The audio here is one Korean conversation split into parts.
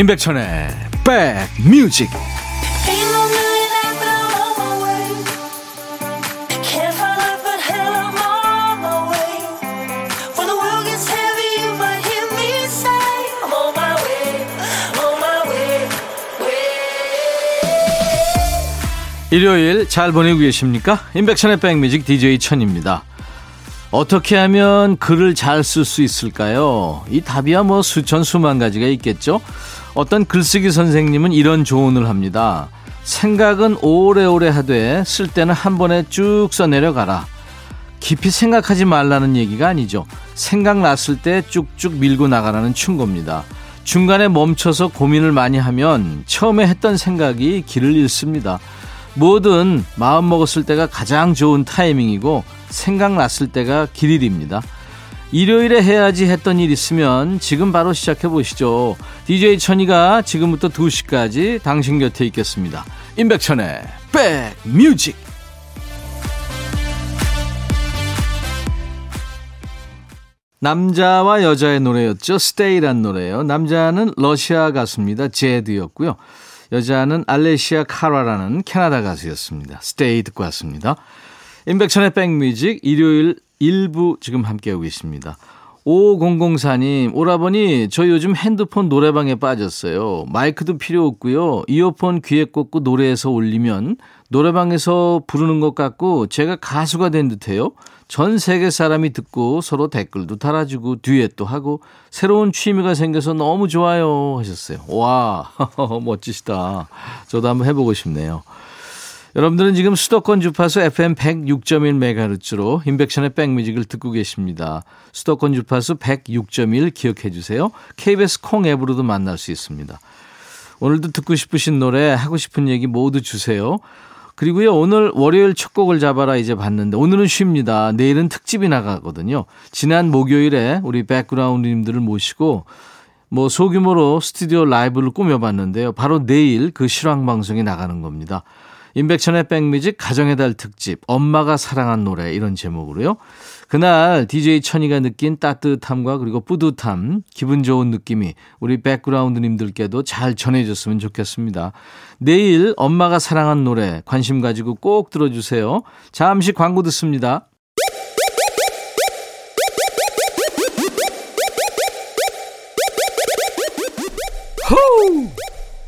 임백천의 백뮤직 일요일 잘 보내고 계십니까? 임백천의 백뮤직 DJ 천입니다. 어떻게 하면 글을 잘 쓸 수 있을까요? 이 답이야 뭐 수천 수만 가지가 있겠죠? 어떤 글쓰기 선생님은 이런 조언을 합니다. 생각은 오래오래 하되 쓸 때는 한 번에 쭉 써내려가라. 깊이 생각하지 말라는 얘기가 아니죠. 생각났을 때 쭉쭉 밀고 나가라는 충고입니다. 중간에 멈춰서 고민을 많이 하면 처음에 했던 생각이 길을 잃습니다. 뭐든 마음 먹었을 때가 가장 좋은 타이밍이고 생각났을 때가 길일입니다. 일요일에 해야지 했던 일 있으면 지금 바로 시작해 보시죠. DJ 천이가 지금부터 2시까지 당신 곁에 있겠습니다. 임백천의 백뮤직 남자와 여자의 노래였죠. 스테이란 노래요. 남자는 러시아 가수입니다. 제드였고요. 여자는 알레시아 카라라는 캐나다 가수였습니다. 스테이 듣고 왔습니다. 임백천의 백뮤직 일요일 1부 지금 함께하고 있습니다. 5004님, 오라버니, 저 요즘 핸드폰 노래방에 빠졌어요. 마이크도 필요 없고요. 이어폰 귀에 꽂고 노래해서 올리면 노래방에서 부르는 것 같고 제가 가수가 된 듯해요. 전 세계 사람이 듣고 서로 댓글도 달아주고 듀엣도 하고 새로운 취미가 생겨서 너무 좋아요 하셨어요. 와, 멋지시다. 저도 한번 해보고 싶네요. 여러분들은 지금 수도권 주파수 FM 106.1MHz로 인백션의 백뮤직을 듣고 계십니다. 수도권 주파수 106.1 기억해 주세요. KBS 콩 앱으로도 만날 수 있습니다. 오늘도 듣고 싶으신 노래, 하고 싶은 얘기 모두 주세요. 그리고요, 오늘 월요일 첫 곡을 잡아라 이제 봤는데, 오늘은 쉽니다. 내일은 특집이 나가거든요. 지난 목요일에 우리 백그라운드님들을 모시고, 뭐 소규모로 스튜디오 라이브를 꾸며봤는데요. 바로 내일 그 실황 방송이 나가는 겁니다. 임백천의 백뮤직 가정의 달 특집 엄마가 사랑한 노래 이런 제목으로요. 그날 DJ 천이가 느낀 따뜻함과 그리고 뿌듯함, 기분 좋은 느낌이 우리 백그라운드님들께도 잘 전해졌으면 좋겠습니다. 내일 엄마가 사랑한 노래 관심 가지고 꼭 들어주세요. 잠시 광고 듣습니다. 호우!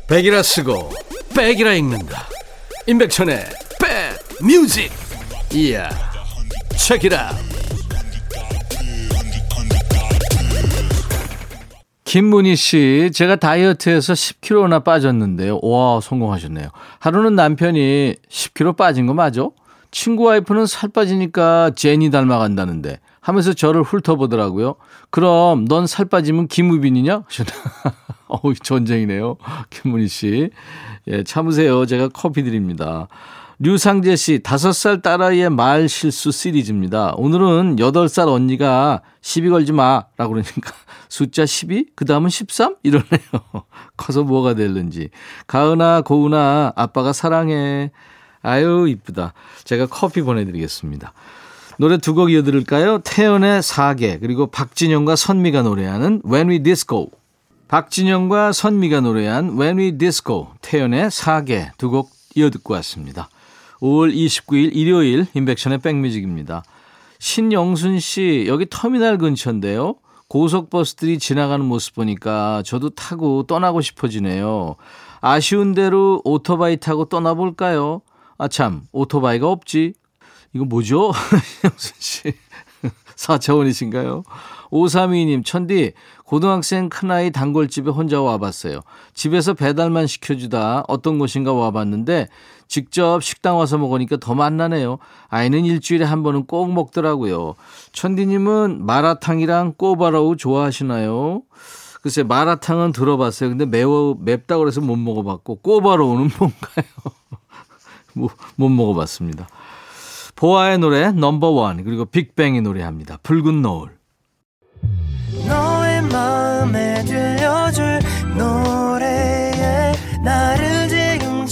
백이라 쓰고 백이라 읽는다. 임백천의 백 뮤직 이야 체키라 김문희 씨, 제가 다이어트해서 10kg나 빠졌는데요. 와, 성공하셨네요. 하루는 남편이 10kg 빠진 거 맞아? 친구 와이프는 살 빠지니까 제니 닮아간다는데 하면서 저를 훑어보더라고요. 그럼 넌 살 빠지면 김우빈이냐? 어우, 전쟁이네요. 김문희 씨. 예, 참으세요. 제가 커피 드립니다. 류상재 씨, 5살 딸아이의 말 실수 시리즈입니다. 오늘은 8살 언니가 시비 걸지 마. 라고 그러니까 숫자 12? 그 다음은 13? 이러네요. 커서 뭐가 될는지. 가은아, 고은아, 아빠가 사랑해. 아유, 이쁘다. 제가 커피 보내드리겠습니다. 노래 두 곡 이어들을까요? 태연의 사계, 그리고 박진영과 선미가 노래하는 When We Disco. 박진영과 선미가 노래한 When We Disco, 태연의 사계 두 곡 이어듣고 왔습니다. 5월 29일 일요일 인백션의 백뮤직입니다. 신영순 씨, 여기 터미널 근처인데요. 고속버스들이 지나가는 모습 보니까 저도 타고 떠나고 싶어지네요. 아쉬운 대로 오토바이 타고 떠나볼까요? 아, 참, 오토바이가 없지. 이거 뭐죠? 영순 씨. 4차원이신가요? 5322님, 천디, 고등학생 큰아이 단골집에 혼자 와봤어요. 집에서 배달만 시켜주다 어떤 곳인가 와봤는데 직접 식당 와서 먹으니까 더 맛나네요. 아이는 일주일에 한 번은 꼭 먹더라고요. 천디님은 마라탕이랑 꼬바로우 좋아하시나요? 글쎄, 마라탕은 들어봤어요. 근데 매워, 맵다 그래서 못 먹어봤고, 꼬바로우는 뭔가요? 뭐, 못 먹어봤습니다. 보아의 노래 넘버원 그리고 빅뱅이 노래합니다. 붉은 노을. 너의 마음에 들려줄 노래에 나를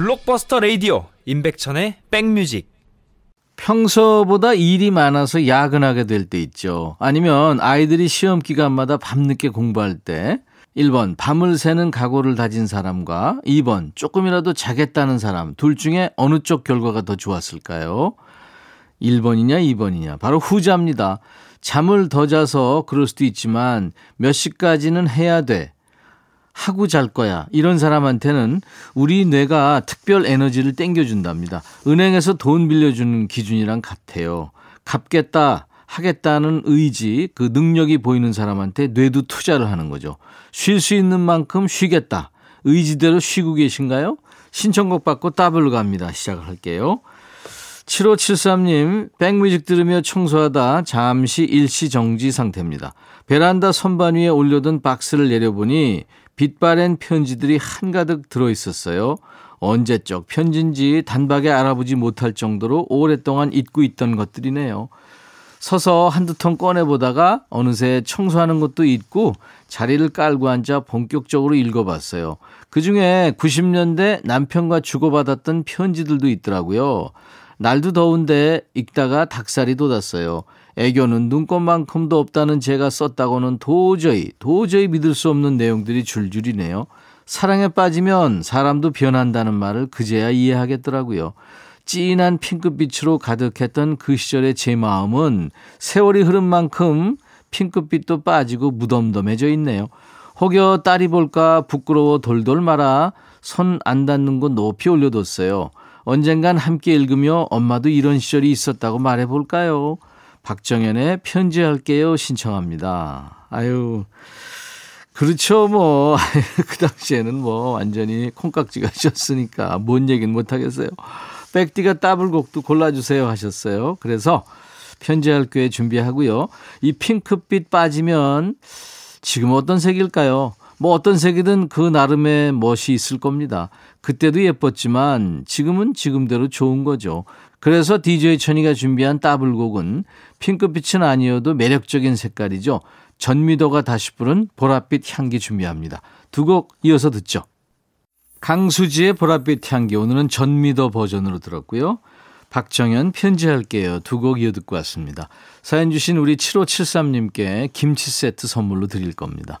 블록버스터 레이디오 임백천의 백뮤직 평소보다 일이 많아서 야근하게 될 때 있죠. 아니면 아이들이 시험 기간마다 밤늦게 공부할 때 1번 밤을 새는 각오를 다진 사람과 2번 조금이라도 자겠다는 사람 둘 중에 어느 쪽 결과가 더 좋았을까요? 1번이냐 2번이냐 바로 후자입니다. 잠을 더 자서 그럴 수도 있지만 몇 시까지는 해야 돼. 하고 잘 거야. 이런 사람한테는 우리 뇌가 특별 에너지를 땡겨준답니다. 은행에서 돈 빌려주는 기준이랑 같아요. 갚겠다, 하겠다는 의지, 그 능력이 보이는 사람한테 뇌도 투자를 하는 거죠. 쉴 수 있는 만큼 쉬겠다. 의지대로 쉬고 계신가요? 신청곡 받고 따블로 갑니다. 시작을 할게요. 7573님, 백뮤직 들으며 청소하다 잠시 일시 정지 상태입니다. 베란다 선반 위에 올려둔 박스를 내려보니 빛바랜 편지들이 한가득 들어 있었어요. 언제적 편지인지 단박에 알아보지 못할 정도로 오랫동안 잊고 있던 것들이네요. 서서 한두 통 꺼내보다가 어느새 청소하는 것도 잊고 자리를 깔고 앉아 본격적으로 읽어봤어요. 그 중에 90년대 남편과 주고받았던 편지들도 있더라고요. 날도 더운데 읽다가 닭살이 돋았어요. 애교는 눈꽃만큼도 없다는 제가 썼다고는 도저히, 도저히 믿을 수 없는 내용들이 줄줄이네요. 사랑에 빠지면 사람도 변한다는 말을 그제야 이해하겠더라고요. 진한 핑크빛으로 가득했던 그 시절의 제 마음은 세월이 흐른 만큼 핑크빛도 빠지고 무덤덤해져 있네요. 혹여 딸이 볼까 부끄러워 돌돌 말아 손 안 닿는 곳 높이 올려뒀어요. 언젠간 함께 읽으며 엄마도 이런 시절이 있었다고 말해볼까요? 박정현의 편지할게요 신청합니다. 아유, 그렇죠, 뭐. 그 당시에는 뭐 완전히 콩깍지가 셨으니까 뭔 얘기는 못하겠어요. 백디가 따블곡도 골라주세요 하셨어요. 그래서 편지할 게 준비하고요. 이 핑크빛 빠지면 지금 어떤 색일까요? 뭐 어떤 색이든 그 나름의 멋이 있을 겁니다. 그때도 예뻤지만 지금은 지금대로 좋은 거죠. 그래서 DJ 천이가 준비한 따블곡은 핑크빛은 아니어도 매력적인 색깔이죠. 전미도가 다시 부른 보랏빛 향기 준비합니다. 두 곡 이어서 듣죠. 강수지의 보랏빛 향기 오늘은 전미도 버전으로 들었고요. 박정현 편지할게요. 두 곡 이어 듣고 왔습니다. 사연 주신 우리 7573님께 김치 세트 선물로 드릴 겁니다.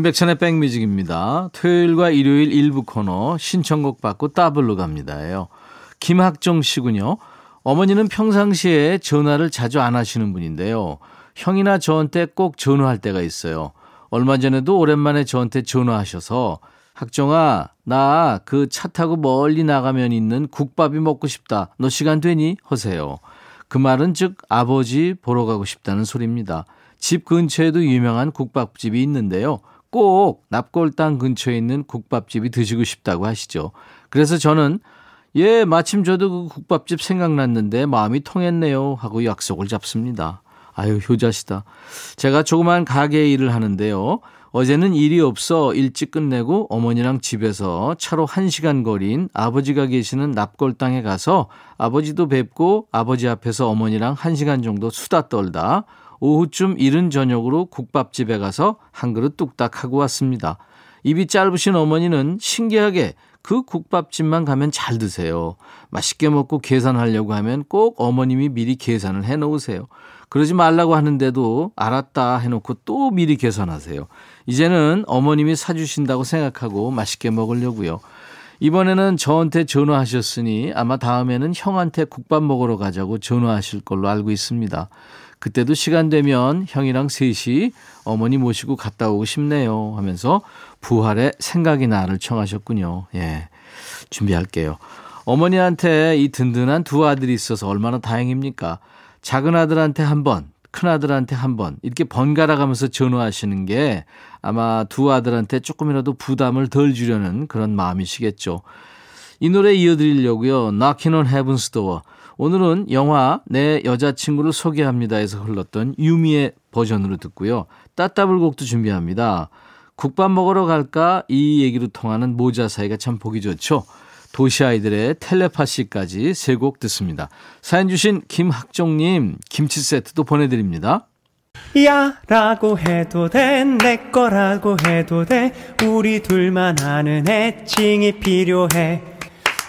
임백천의 백뮤직입니다. 토요일과 일요일 일부 코너 신청곡 받고 따블로 갑니다예요. 김학정 씨군요. 어머니는 평상시에 전화를 자주 안 하시는 분인데요. 형이나 저한테 꼭 전화할 때가 있어요. 얼마 전에도 오랜만에 저한테 전화하셔서 학정아, 나 그 차 타고 멀리 나가면 있는 국밥이 먹고 싶다. 너 시간 되니? 하세요. 그 말은 즉 아버지 보러 가고 싶다는 소리입니다. 집 근처에도 유명한 국밥집이 있는데요. 꼭 납골당 근처에 있는 국밥집이 드시고 싶다고 하시죠. 그래서 저는 예, 마침 저도 그 국밥집 생각났는데 마음이 통했네요 하고 약속을 잡습니다. 아유, 효자시다. 제가 조그만 가게 일을 하는데요. 어제는 일이 없어 일찍 끝내고 어머니랑 집에서 차로 1시간 거리인 아버지가 계시는 납골당에 가서 아버지도 뵙고 아버지 앞에서 어머니랑 1시간 정도 수다 떨다 오후쯤 이른 저녁으로 국밥집에 가서 한 그릇 뚝딱 하고 왔습니다. 입이 짧으신 어머니는 신기하게 그 국밥집만 가면 잘 드세요. 맛있게 먹고 계산하려고 하면 꼭 어머님이 미리 계산을 해 놓으세요. 그러지 말라고 하는데도 알았다 해놓고 또 미리 계산하세요. 이제는 어머님이 사주신다고 생각하고 맛있게 먹으려고요. 이번에는 저한테 전화하셨으니 아마 다음에는 형한테 국밥 먹으러 가자고 전화하실 걸로 알고 있습니다. 그때도 시간 되면 형이랑 셋이 어머니 모시고 갔다 오고 싶네요 하면서 부활의 생각이 나를 청하셨군요. 예. 준비할게요. 어머니한테 이 든든한 두 아들이 있어서 얼마나 다행입니까? 작은 아들한테 한 번, 큰 아들한테 한 번, 이렇게 번갈아 가면서 전화하시는 게 아마 두 아들한테 조금이라도 부담을 덜 주려는 그런 마음이시겠죠. 이 노래 이어드리려고요. Knocking on Heaven's Door. 오늘은 영화 내 여자친구를 소개합니다에서 흘렀던 유미의 버전으로 듣고요. 따따블 곡도 준비합니다. 국밥 먹으러 갈까? 이 얘기로 통하는 모자 사이가 참 보기 좋죠. 도시 아이들의 텔레파시까지 세 곡 듣습니다. 사연 주신 김학종님 김치 세트도 보내드립니다. 야 라고 해도 돼 내 거라고 해도 돼 우리 둘만 아는 애칭이 필요해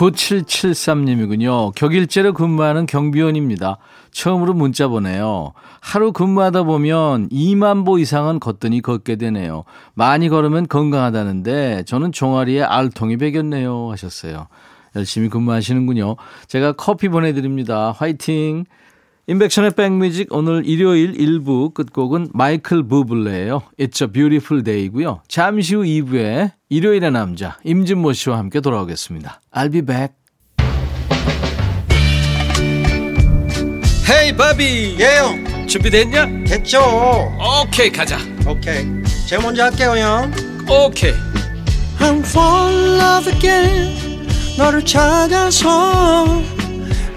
9773님이군요. 격일제로 근무하는 경비원입니다. 처음으로 문자 보내요. 하루 근무하다 보면 2만 보 이상은 걷더니 걷게 되네요. 많이 걸으면 건강하다는데 저는 종아리에 알통이 배겼네요. 하셨어요. 열심히 근무하시는군요. 제가 커피 보내드립니다. 화이팅! 인백션의 백뮤직 오늘 일요일 1부 끝곡은 마이클 부블레예요. It's a beautiful day고요. 잠시 후 2부에 일요일의 남자 임진모 씨와 함께 돌아오겠습니다. I'll be back. 헤이 바비. 예영 준비됐냐? 됐죠 오케이 가자. 오케이 제가 먼저 할게요 형 오케이. I'm fall in love again 너를 찾아서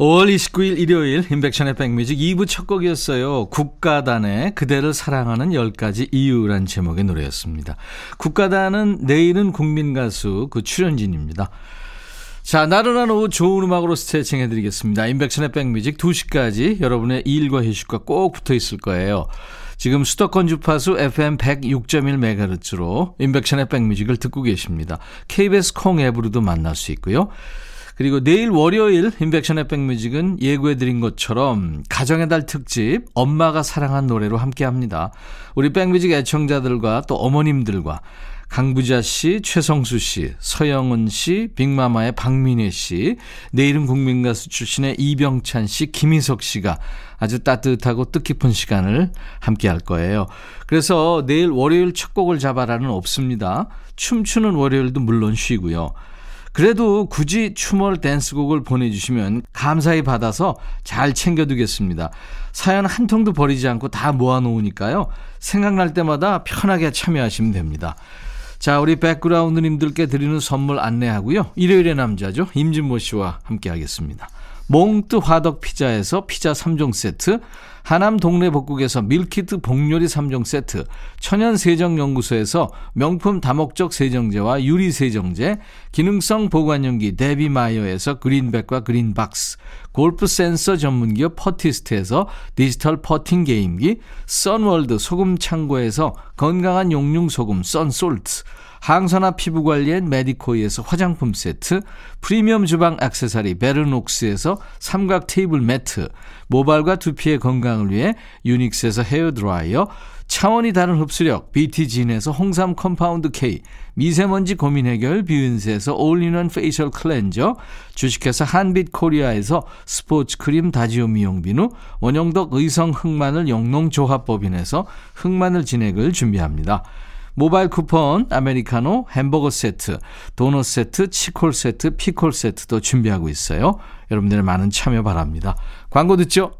5월 29일 일요일 인백션의 백뮤직 2부 첫 곡이었어요. 국가단의 그대를 사랑하는 10가지 이유란 제목의 노래였습니다. 국가단은 내일은 국민가수 그 출연진입니다. 자, 나른한 오후 좋은 음악으로 스트레칭 해드리겠습니다. 인백션의 백뮤직 2시까지 여러분의 일과 휴식과 꼭 붙어 있을 거예요. 지금 수도권 주파수 FM 106.1MHz로 인백션의 백뮤직을 듣고 계십니다. KBS 콩 앱으로도 만날 수 있고요. 그리고 내일 월요일 인백션의 백뮤직은 예고해드린 것처럼 가정의 달 특집 엄마가 사랑한 노래로 함께합니다. 우리 백뮤직 애청자들과 또 어머님들과 강부자 씨, 최성수 씨, 서영은 씨, 빅마마의 박민혜 씨, 내일은 국민가수 출신의 이병찬 씨, 김희석 씨가 아주 따뜻하고 뜻깊은 시간을 함께 할 거예요. 그래서 내일 월요일 첫 곡을 잡아라는 없습니다. 춤추는 월요일도 물론 쉬고요. 그래도 굳이 추몰 댄스곡을 보내주시면 감사히 받아서 잘 챙겨두겠습니다. 사연 한 통도 버리지 않고 다 모아놓으니까요. 생각날 때마다 편하게 참여하시면 됩니다. 자, 우리 백그라운드님들께 드리는 선물 안내하고요. 일요일의 남자죠. 임진모 씨와 함께 하겠습니다. 몽뜨 화덕 피자에서 피자 3종 세트, 하남 동네 복국에서 밀키트 복요리 3종 세트, 천연 세정연구소에서 명품 다목적 세정제와 유리 세정제, 기능성 보관용기 데비마이어에서 그린백과 그린박스, 골프 센서 전문기업 퍼티스트에서 디지털 퍼팅 게임기, 선월드 소금 창고에서 건강한 용융 소금 썬솔트, 항산화 피부 관리엔 메디코이에서 화장품 세트, 프리미엄 주방 액세서리 베르녹스에서 삼각 테이블 매트, 모발과 두피의 건강 을 위해 유닉스에서 헤어 드라이어, 차원이 다른 흡수력 BT진에서 홍삼 compound K, 미세먼지 고민 해결 뷰인스에서 올인원 페이셜 클렌저, 주식회사 한빛 코리아에서 스포츠 크림 다지오 미용 비누, 원형덕 의성 흑마늘 영농조합법인에서 흑마늘 진액을 준비합니다. 모바일 쿠폰, 아메리카노, 햄버거 세트, 도넛 세트, 치콜 세트, 피콜 세트도 준비하고 있어요. 여러분들의 많은 참여 바랍니다. 광고 듣죠?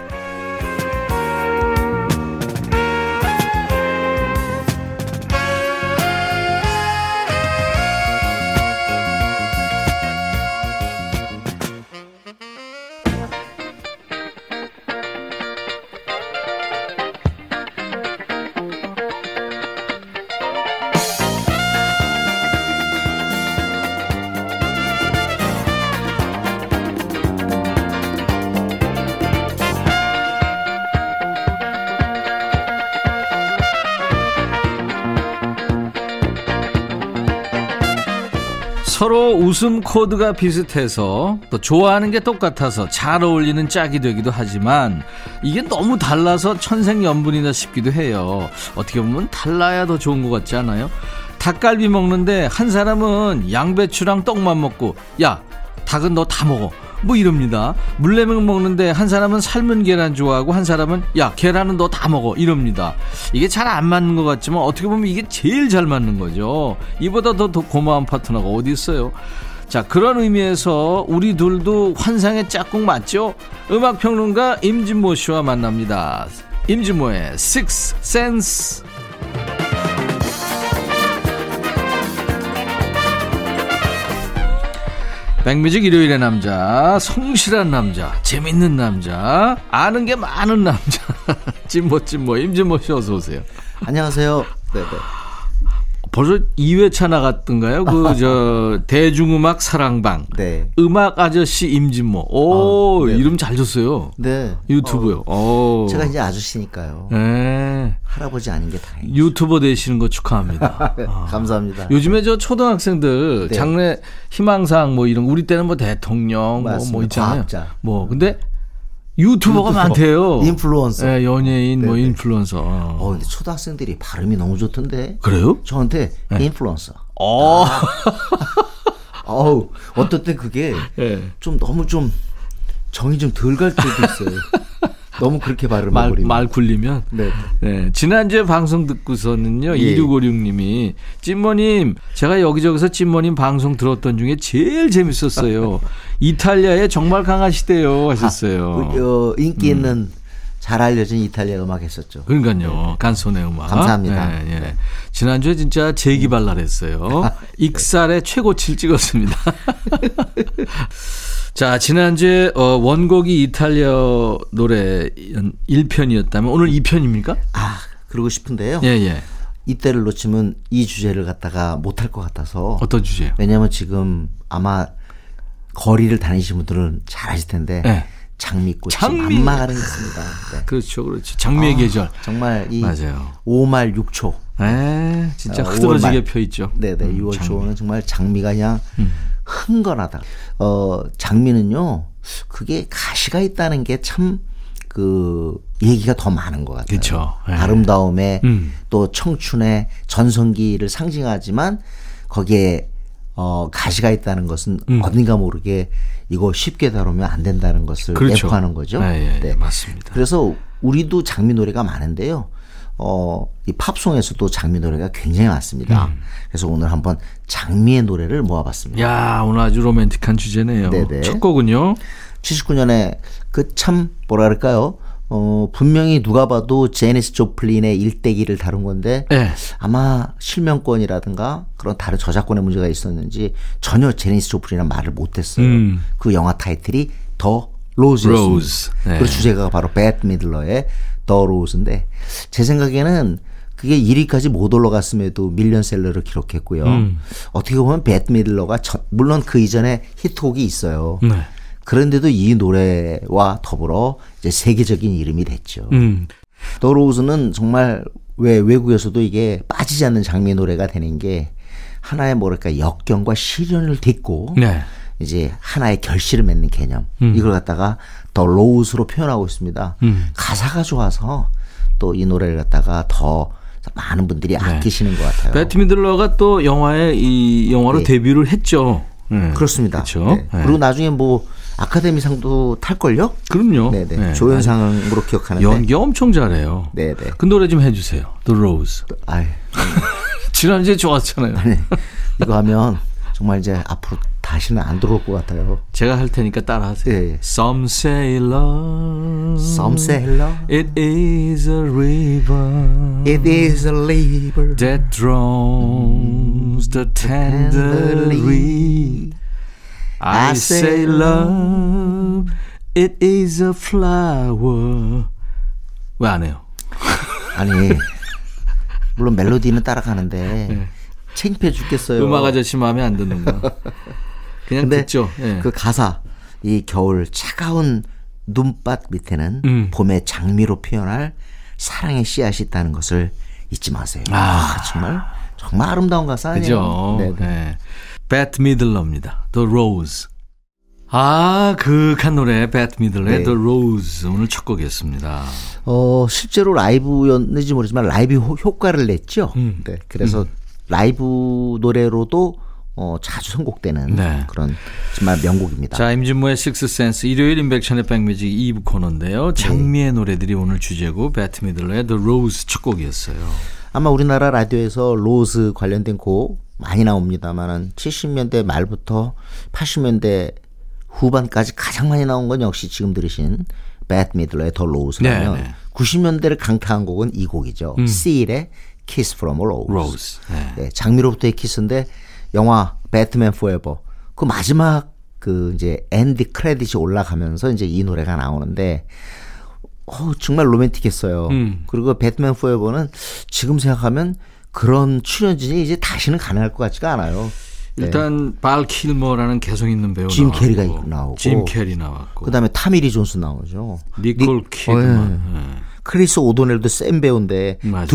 웃음 코드가 비슷해서 또 좋아하는 게 똑같아서 잘 어울리는 짝이 되기도 하지만 이게 너무 달라서 천생연분이다 싶기도 해요. 어떻게 보면 달라야 더 좋은 것 같지 않아요? 닭갈비 먹는데 한 사람은 양배추랑 떡만 먹고 야 닭은 너 다 먹어. 뭐 이럽니다. 물냉면 먹는데 한 사람은 삶은 계란 좋아하고 한 사람은 야 계란은 너 다 먹어 이럽니다. 이게 잘 안 맞는 것 같지만 어떻게 보면 이게 제일 잘 맞는 거죠. 이보다 더, 더 고마운 파트너가 어디 있어요? 자 그런 의미에서 우리 둘도 환상의 짝꿍 맞죠? 음악평론가 임진모 씨와 만납니다. 임진모의 Six Sense. 백뮤직 일요일의 남자, 성실한 남자, 재밌는 남자, 아는 게 많은 남자, 찐모 찐모 임진모 씨 어서 오세요. 안녕하세요. 네네. 벌써 2회차 나갔던가요? 그 저 대중음악 사랑방, 네. 음악 아저씨 임진모. 오 아, 네. 이름 잘 줬어요. 네. 유튜브요. 오. 제가 이제 아저씨니까요. 네. 할아버지 아닌 게 다행이죠. 유튜버 되시는 거 축하합니다. 네, 아. 감사합니다. 요즘에 저 초등학생들 네. 장래 희망사항 뭐 이런 거 우리 때는 뭐 대통령 뭐. 뭐 있잖아요. 과학자. 뭐 근데 유튜버가 유튜버. 많대요. 인플루언서. 네, 연예인 뭐 네네. 인플루언서. 어, 근데 초등학생들이 발음이 너무 좋던데. 그래요? 저한테 인플루언서. 어. 어우, 어떨 때 그게 예. 좀 너무 좀 정이 좀 덜 갈 때도 있어요. 너무 그렇게 발음해 말, 버리면. 말 굴리면. 네. 네, 지난주에 방송 듣고서는요, 예. 2656님이, 찐머님, 제가 여기저기서 찐머님 방송 들었던 중에 제일 재밌었어요. 이탈리아에 정말 강하시대요. 하셨어요. 그, 어, 인기 있는 잘 알려진 이탈리아 음악 했었죠. 그러니까요. 간소네 음악. 감사합니다. 네, 예. 네. 지난주에 진짜 재기발랄했어요. 익살의 최고치를 찍었습니다. 자, 지난주에 어, 원곡이 이탈리아 노래 1편이었다면 오늘 2편입니까? 아, 그러고 싶은데요. 예, 예. 이때를 놓치면 이 주제를 갖다가 못할 것 같아서. 어떤 주제요? 왜냐면 지금 아마 거리를 다니시는 분들은 잘 아실 텐데 네. 장미꽃이 장미. 만만하는 게 있습니다. 네. 그렇죠, 그렇죠. 장미의 계절. 정말 이 맞아요. 5말 6초. 에 진짜 어, 흐드러지게 5월 말. 펴 있죠. 네네. 음, 6월 장미. 초는 정말 장미가 그냥 흥건하다. 어, 장미는요, 그게 가시가 있다는 게 참, 그, 얘기가 더 많은 것 같아요. 그쵸. 예. 아름다움에 음. 또 청춘의 전성기를 상징하지만 거기에 어, 가시가 있다는 것은 음. 어딘가 모르게 이거 쉽게 다루면 안 된다는 것을 그렇죠. 내포하는 거죠. 예, 예, 예, 맞습니다. 그래서 우리도 장미 노래가 많은데요. 어, 이 팝송에서도 장미 노래가 굉장히 많습니다. 음. 그래서 오늘 한번 장미의 노래를 모아봤습니다. 야 오늘 아주 로맨틱한 주제네요. 네네. 첫 곡은요. 79년에 그 참 뭐라 그럴까요? 어, 분명히 누가 봐도 제니스 조플린의 일대기를 다룬 건데 예. 아마 실명권이라든가 그런 다른 저작권의 문제가 있었는지 전혀 재니스 조플린이란 말을 못했어요. 음. 그 영화 타이틀이 The Rose였습니다. Rose. 네. 그리고 주제가가 바로 베트 미들러의 The Rose인데 제 생각에는 그게 1위까지 못 올라갔음에도 밀리언셀러를 기록했고요. 음. 어떻게 보면 베트 미들러가 저- 물론 그 이전에 히트곡이 있어요. 네. 그런데도 이 노래와 더불어 이제 세계적인 이름이 됐죠. 음. The Rose는 정말 왜 외국에서도 이게 빠지지 않는 장미 노래가 되는 게 하나의 뭐랄까 역경과 시련을 딛고 네. 이제 하나의 결실을 맺는 개념 음. 이걸 갖다가 The Rose로 표현하고 있습니다. 음. 가사가 좋아서 또 이 노래를 갖다가 더 많은 분들이 아끼시는 것 같아요. 베트 미들러가 또 영화에 이 영화로 네. 데뷔를 했죠. 네. 그렇습니다. 네. 네. 그리고 나중에 뭐 아카데미상도 탈 걸요? 그럼요. 네네. 네. 조연상으로 기억하는데. 연기 엄청 잘해요. 네네. 그 노래 좀 해주세요. The Rose. 아이, 지난주에 좋았잖아요. 네. 이거 하면 정말 이제 앞으로 다시는 안 들어올 것 같아요. 제가 할 테니까 따라하세요. 예, 예. Some say love. Some say love. It is a river. It is a labor. that drowns the tender reed. I say love, it is a flower. 왜 안 해요? 아니 물론 멜로디는 따라가는데 창피해 죽겠어요. 네. 음악 아저씨 마음에 안 드는 거. 그냥 듣죠. 예. 그 가사 이 겨울 차가운 눈밭 밑에는 음. 봄의 장미로 표현할 사랑의 씨앗이 있다는 것을 잊지 마세요. 아, 정말 정말 아름다운 가사 아니에요? 그죠? 네, 네. 네. 배트 미들러입니다. The Rose. 아, 그윽한 노래, 베트 미들러의 네. The Rose. 오늘 첫 곡이었습니다. 어, 실제로 라이브였는지 모르지만 라이브 효- 효과를 냈죠. 음. 네. 그래서 라이브 노래로도 어, 자주 선곡되는 네. 그런 정말 명곡입니다. 자, 임진모의 식스센스 일요일 인백션의 백뮤직 2부 코너인데요. 장미의 노래들이 오늘 주제고 베트 미들러의 The Rose 첫 곡이었어요. 아마 우리나라 라디오에서 Rose 관련된 곡 많이 나옵니다만은 70년대 말부터 80년대 후반까지 가장 많이 나온 건 역시 지금 들으신 베트 미들러의 The Rose라면 네, 네. 90년대를 강타한 곡은 이 곡이죠. 씰의 Kiss from a Rose. Rose. 네. 네, 장미로부터의 키스인데 영화 배트맨 포에버 그 마지막 그 이제 엔드 크레딧이 올라가면서 이제 이 노래가 나오는데 어 정말 로맨틱했어요. 음. 그리고 배트맨 포에버는 지금 생각하면 그런 출연진이 이제 다시는 가능할 것 같지가 않아요. 네. 일단 발 킬머라는 개성 있는 배우 짐 나왔고, 캐리가 나오고. 짐 캐리 나왔고 그다음에 타미리 존스 나오죠. 니콜 니- 키드만 어, 예. 예. 크리스 오도넬도 센 배우인데 맞아요.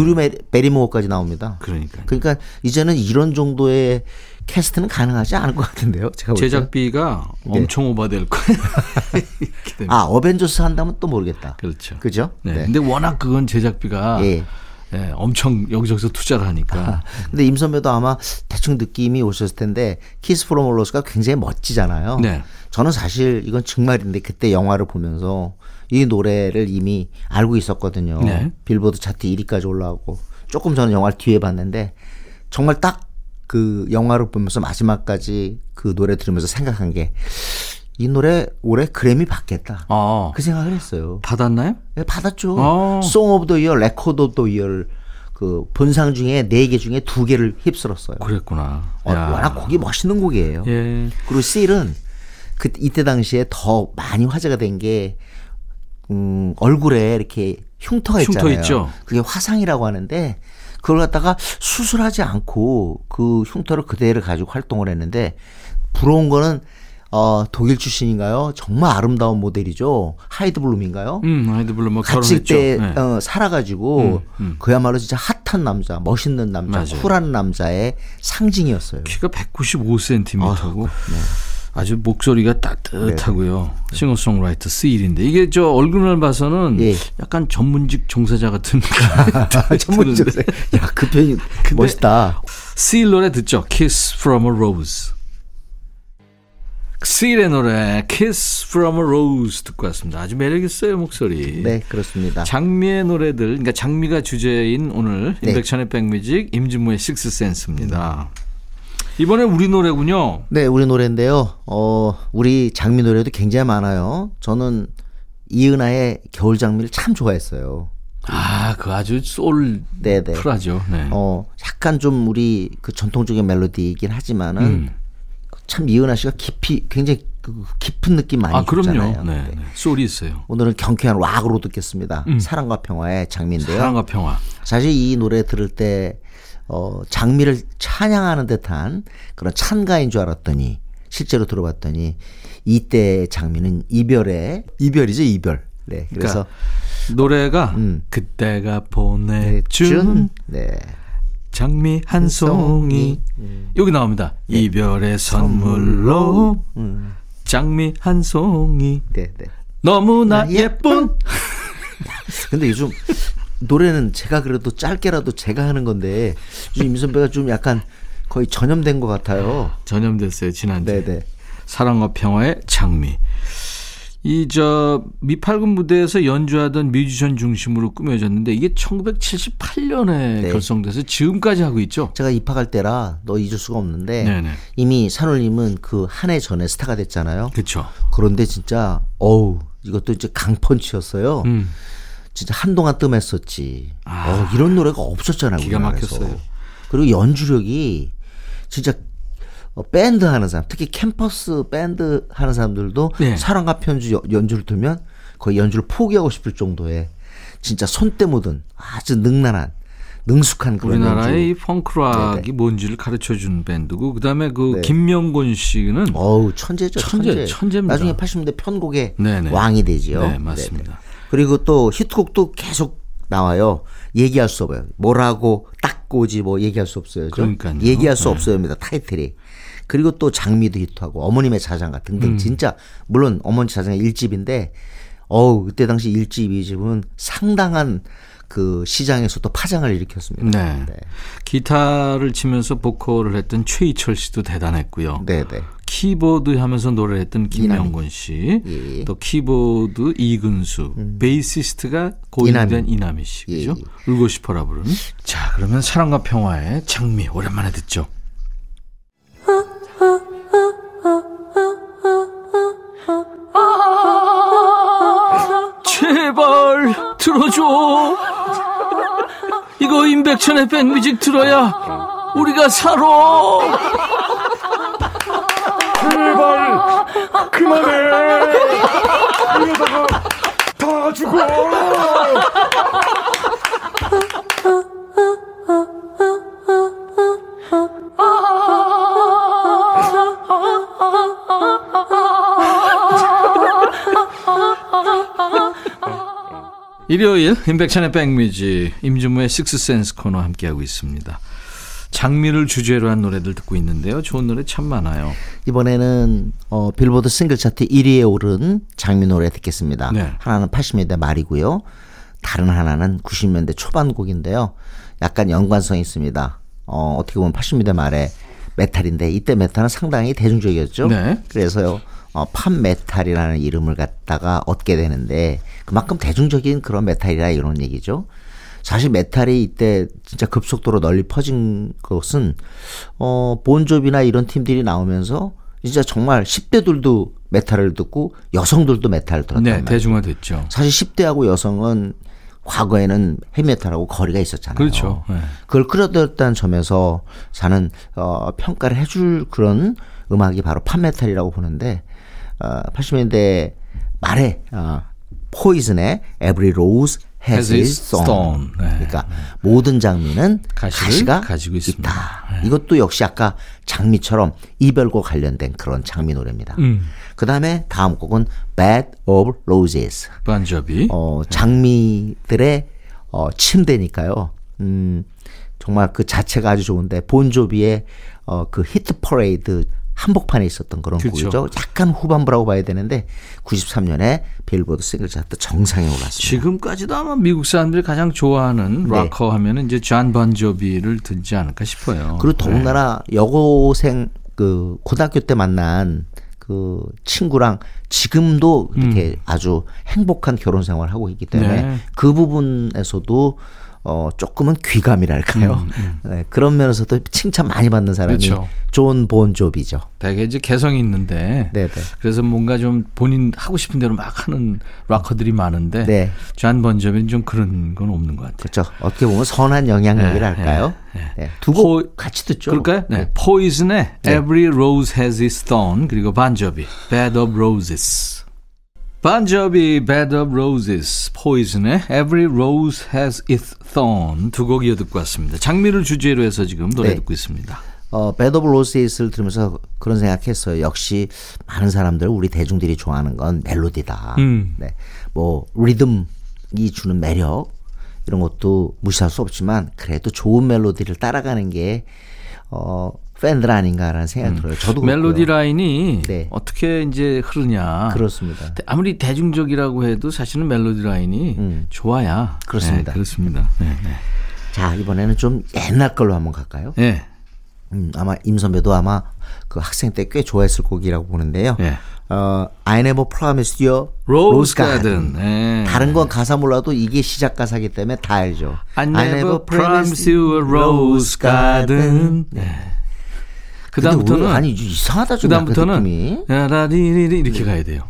베리모어까지 나옵니다. 그러니까 그러니까 이제는 이런 정도의 캐스트는 가능하지 않을 것 같은데요. 제가. 제작비가 네. 엄청 오버될 거예요. 아 어벤져스 한다면 또 모르겠다. 그렇죠. 그죠? 네. 네. 근데 워낙 그건 제작비가 예. 예, 엄청 여기저기서 투자를 하니까 아, 근데 임선배도 아마 대충 느낌이 오셨을 텐데 Kiss from a Rose가 굉장히 멋지잖아요. 네. 저는 사실 이건 정말인데 그때 영화를 보면서 이 노래를 이미 알고 있었거든요. 네. 빌보드 차트 1위까지 올라오고 조금 저는 영화를 뒤에 봤는데 정말 딱 그 영화를 보면서 마지막까지 그 노래 들으면서 생각한 게 이 노래 올해 그래미 받겠다. 아, 그 생각을 했어요. 받았나요? 네, 받았죠. 어. Song of the Year, Record of the Year 그 본상 중에 네 개 중에 두 개를 휩쓸었어요. 그랬구나. 어, 야. 워낙 곡이 멋있는 곡이에요. 예. 그리고 실은 그 이때 당시에 더 많이 화제가 된 게 음, 얼굴에 이렇게 흉터가 흉터 있잖아요. 있죠. 그게 화상이라고 하는데 그걸 갖다가 수술하지 않고 그 흉터를 그대로 가지고 활동을 했는데 부러운 거는 어, 독일 출신인가요? 정말 아름다운 모델이죠. 하이디 클룸인가요? 음, 하이디 클룸 뭐 같이. 때 네. 어, 살아가지고 음, 음. 그야말로 진짜 핫한 남자, 멋있는 남자, 맞아요. 쿨한 남자의 상징이었어요. 키가 195cm고 네. 아주 목소리가 따뜻하고요. 싱어송라이터 스일인데 이게 저 얼굴을 봐서는 예. 약간 전문직 종사자 같은 전문적. 드는데. 야, 그 표현 멋있다. 스일 노래 듣죠. Kiss from a Rose. 스일의 노래 Kiss from a Rose 듣고 왔습니다. 아주 매력 있어요 목소리. 네, 그렇습니다. 장미의 노래들, 그러니까 장미가 주제인 오늘 네. 임백천의 백뮤직 임진모의 식스센스입니다. 이번에 우리 노래군요. 네, 우리 노래인데요. 어, 우리 장미 노래도 굉장히 많아요. 저는 이은하의 겨울 장미를 참 좋아했어요. 아, 그 아주 소울 네, 네. 풀하죠. 네. 어, 약간 좀 우리 그 전통적인 멜로디이긴 하지만은 음. 참 이은하 씨가 깊이 굉장히 그 깊은 느낌 많이 아. 줬잖아요. 네, 네. 네. 소울이 있어요. 오늘은 경쾌한 락으로 듣겠습니다. 사랑과 평화의 장미인데요. 사랑과 평화. 사실 이 노래 들을 때 어, 장미를 찬양하는 듯한 그런 찬가인 줄 알았더니 실제로 들어봤더니 이때의 장미는 이별의 이별이죠 이별. 네. 그래서 노래가 음. 그때가 보내준 준 네. 장미 한 송이 여기 나옵니다. 이별의 선물로 음. 장미 한 송이 네, 네. 너무나 나 예쁜 근데 요즘 노래는 제가 그래도 짧게라도 제가 하는 건데 임 선배가 좀 약간 거의 전염된 것 같아요. 전염됐어요 지난주. 네, 네. 사랑과 평화의 장미. 이 저 미팔군 무대에서 연주하던 뮤지션 중심으로 꾸며졌는데 이게 1978년에 네. 결성돼서 지금까지 하고 있죠. 제가 입학할 때라 너 잊을 수가 없는데 네네. 이미 산울님은 그 한 해 전에 스타가 됐잖아요. 그렇죠. 그런데 진짜 어우 이것도 이제 강펀치였어요. 음. 진짜 한동안 뜸했었지. 아. 어, 이런 노래가 없었잖아요. 기가 우리나라에서. 막혔어요. 그리고 연주력이 진짜 어, 밴드 하는 사람, 특히 캠퍼스 밴드 하는 사람들도 네. 사랑과 편지 연- 연주를 들면 거의 연주를 포기하고 싶을 정도의 진짜 손때 묻은 아주 능란한 능숙한 그런 우리나라의 이 연주. 펑크락이 네네. 뭔지를 가르쳐 준 밴드고 그다음에 그 네. 김명곤 씨는 어우 천재죠 천재, 천재. 천재입니다. 나중에 80년대 편곡의 네네. 왕이 되지요. 네, 맞습니다. 그리고 또 히트곡도 계속 나와요. 얘기할 수 없어요. 뭐라고 딱 꼬지 뭐 얘기할 수 없어요. 죠 그러니까요. 얘기할 수 네. 없어요입니다. 타이틀이. 그리고 또 장미도 히트하고 어머님의 자장가 등등 음. 진짜 물론 어머니 자장가 1집인데 어우 그때 당시 1집 2집은 상당한 그 시장에서도 파장을 일으켰습니다. 네. 기타를 치면서 보컬을 했던 최희철 씨도 대단했고요. 네, 네. 키보드 하면서 노래를 했던 김명곤 씨, 예. 음. 또 키보드 이근수, 베이시스트가 고인된 이남희. 이남희 씨, 그죠? 예, 울고 싶어라 부르는. 자, 그러면 사랑과 평화의 장미 오랜만에 듣죠. 제발 들어줘. 이거 임백천의 백뮤직 들어야 우리가 살아. 제발! 그만해! 이러다가 다 죽어! 일요일 임백천의 백뮤직 임준무의 식스센스 코너 함께하고 있습니다. 장미를 주제로 한 노래들 듣고 있는데요. 좋은 노래 참 많아요. 이번에는 어, 빌보드 싱글 차트 1위에 오른 장미 노래 듣겠습니다. 네. 하나는 80년대 말이고요. 다른 하나는 90년대 초반 곡인데요. 약간 연관성이 있습니다. 어, 어떻게 보면 80년대 말에 메탈인데 이때 메탈은 상당히 대중적이었죠. 네. 그래서요. 어, 팝 메탈이라는 이름을 갖다가 얻게 되는데 그만큼 대중적인 그런 메탈이라 이런 얘기죠. 사실 메탈이 이때 진짜 급속도로 널리 퍼진 것은 어 본조비나 이런 팀들이 나오면서 진짜 정말 10대들도 메탈을 듣고 여성들도 메탈을 들었단 네, 말이에요. 대중화됐죠. 사실 10대하고 여성은 과거에는 헤비메탈하고 거리가 있었잖아요. 그렇죠. 네. 그걸 끌어들였다는 점에서 사는 어, 평가를 해줄 그런 음악이 바로 팝메탈이라고 보는데 어, 80년대 말에 어, 포이즌의 Every Rose Has Has Its thorn. 네. 그러니까 모든 장미는 가시가 가지고 있습니다. 있다. 이것도 역시 아까 장미처럼 이별과 관련된 그런 장미 노래입니다. 음. 그 다음에 다음 곡은 Bed of Roses. 반저비. 어, 장미들의 어, 침대니까요. 음, 정말 그 자체가 아주 좋은데 본조비의 어, 그 히트 퍼레이드 한복판에 있었던 그런 그쵸. 곡이죠. 약간 후반부라고 봐야 되는데 93년에 빌보드 싱글 차트 정상에 올랐습니다. 지금까지도 아마 미국 사람들이 가장 좋아하는 네. 락커 하면은 이제 존 본조비를 듣지 않을까 싶어요. 그리고 더군다나 여고생 그 고등학교 때 만난 그 친구랑 지금도 이렇게 아주 행복한 결혼 생활을 하고 있기 때문에 네. 그 부분에서도 어 조금은 귀감이랄까요. 네, 그런 면에서도 칭찬 많이 받는 사람이 그렇죠. 존 본조비죠. 되게 이제 개성이 있는데 네, 네. 그래서 뭔가 좀 본인 하고 싶은 대로 막 하는 락커들이 많은데 네. 존 본조비는 좀 그런 건 없는 것 같아요. 그렇죠. 어떻게 보면 선한 영향력이랄까요. 네, 두곡 같이 듣죠. 그럴까요? 네. 포이즌의 Every Rose Has Its Thorn 그리고 본조비 Bed of Roses. 본조비 Bed of Roses, 포이즌의 Every Rose Has Its Thorn 두 곡 이어 듣고 왔습니다. 장미를 주제로 해서 지금 노래 네. 듣고 있습니다. 어, Bed of Roses를 들으면서 그런 생각했어요. 역시 많은 사람들 우리 대중들이 좋아하는 건 멜로디다. 음. 네. 뭐 리듬이 주는 매력 이런 것도 무시할 수 없지만 그래도 좋은 멜로디를 따라가는 게 어, 팬들 아닌가라는 생각이 들어요. 저도 음. 멜로디 그렇고요. 라인이 네. 어떻게 이제 흐르냐. 그렇습니다. 아무리 대중적이라고 해도 사실은 멜로디 라인이 음. 좋아야. 그렇습니다. 네, 그렇습니다. 네, 네. 자, 이번에는 좀 옛날 걸로 한번 갈까요? 네. 음, 아마 임 선배도 아마 그 학생 때 꽤 좋아했을 곡이라고 보는데요. 예. 어, I never promised you Rose rose garden. 예. 다른 건 가사 몰라도 이게 시작 가사기 때문에 다 알죠. I never promised you a rose garden. 네. 그 근데 다음부터는 왜- 아니 이상하다 그좀 약간 다음부터는 느낌이. 라리리리 이렇게 가야 돼요.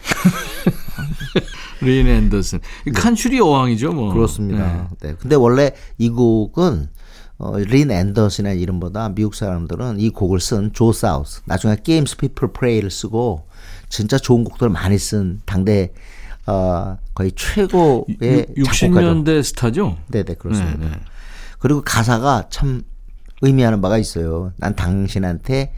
린 앤더슨. 이 칸츄리 여왕이죠, 뭐. 네. 그렇습니다. 네. 근데 원래 이 곡은 어, 린 앤더슨의 이름보다 미국 사람들은 이 곡을 쓴 조 사우스, 나중에 Games People Play를 쓰고 진짜 좋은 곡들 많이 쓴 당대 어, 거의 최고의 네. 육- 작곡가죠. 60년대 스타죠? 네네 그렇습니다. 네, 네. 그리고 가사가 참 의미하는 바가 있어요. 난 당신한테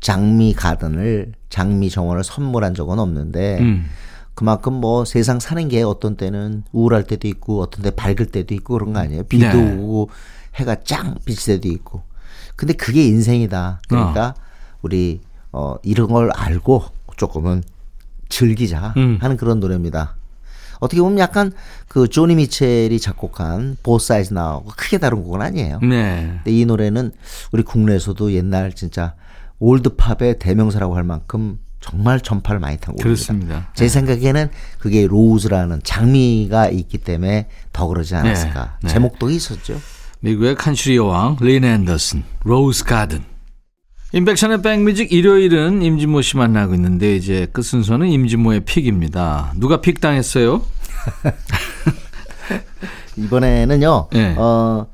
장미 가든을 장미 정원을 선물한 적은 없는데 음. 그만큼 뭐 세상 사는 게 어떤 때는 우울할 때도 있고 어떤 때 밝을 때도 있고 그런 거 아니에요. 비도 네. 오고 해가 짱 비칠 때도 있고. 근데 그게 인생이다. 그러니까 어. 우리 어 이런 걸 알고 조금은 즐기자 음. 하는 그런 노래입니다. 어떻게 보면 약간 그 조니 미첼이 작곡한 보사이즈 나하고 크게 다른 곡은 아니에요. 네. 근데 이 노래는 우리 국내에서도 옛날 진짜 올드팝의 대명사라고 할 만큼 정말 전파를 많이 탄 곡입니다. 그렇습니다. 제 생각에는 그게 Rose라는 장미가 있기 때문에 더 그러지 않았을까. 네, 네. 제목도 있었죠. 미국의 칸츄리 여왕 린 앤더슨 Rose Garden 임백천의 백뮤직 일요일은 임진모 씨 만나고 있는데 이제 끝 순서는 임진모의 pick입니다. 누가 pick 당했어요? 이번에는요. 네. 어,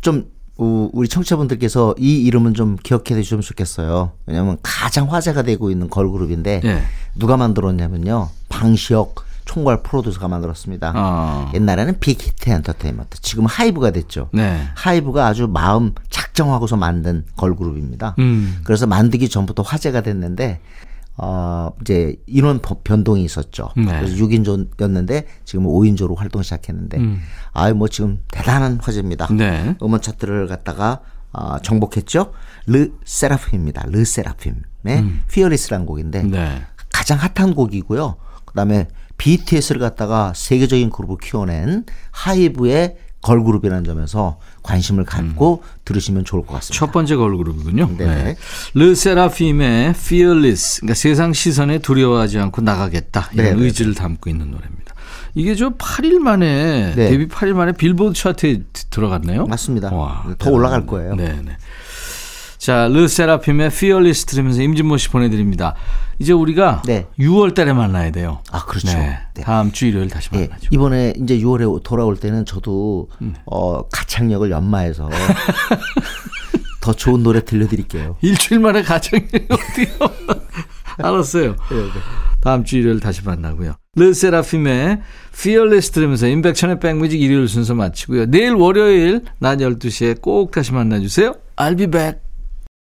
좀 우- 우리 청취자분들께서 이 이름은 좀 기억해 두시면 좋겠어요. 왜냐하면 가장 화제가 되고 있는 걸그룹인데 예. 누가 만들었냐면요. 방시혁 총괄 프로듀서가 만들었습니다. 아. 옛날에는 빅히트 엔터테인먼트, 지금 하이브가 됐죠. 네. 하이브가 아주 마음 작정하고서 만든 걸그룹입니다. 음. 그래서 만들기 전부터 화제가 됐는데 어 이제 인원 버- 변동이 있었죠. 네. 그래서 6인조였는데 지금 5인조로 활동 시작했는데 아유 뭐 지금 대단한 화제입니다. 음. 네. 음원 차트를 갖다가 어, 정복했죠. 르 세라핌입니다. 르 세라핌의 Fearless라는 곡인데 음. 네. 가장 핫한 곡이고요. 그다음에 BTS를 갖다가 세계적인 그룹을 키워낸 하이브의 걸그룹이라는 점에서 관심을 갖고 들으시면 좋을 것 같습니다. 첫 번째 걸그룹이군요. 네. 네. 르세라핌의 Fearless, 그러니까 세상 시선에 두려워하지 않고 나가겠다 이런 네, 네, 의지를 담고 있는 노래입니다. 이게 저 8일 만에 네. 데뷔 8일 만에 빌보드 차트에 드- 들어갔네요. 맞습니다. 와, 더 올라갈 거예요. 네, 네. 자, 르세라핌의 Fearless 들으면서 임진모 씨 보내드립니다. 이제 우리가 네. 6월 달에 만나야 돼요. 아, 그렇죠. 네. 네. 다음 주 일요일 다시 예, 만나죠. 이번에 이제 6월에 돌아올 때는 저도 음. 어 가창력을 연마해서 더 좋은 노래 들려드릴게요. 일주일 만에 가정이 어디요? 알았어요. 네, 다음 주 일요일 다시 만나고요. 르세라핌의 Fearless 들으면서 임백천의 백뮤직 일요일 순서 마치고요. 내일 월요일 낮 12시에 꼭 다시 만나주세요. I'll be back.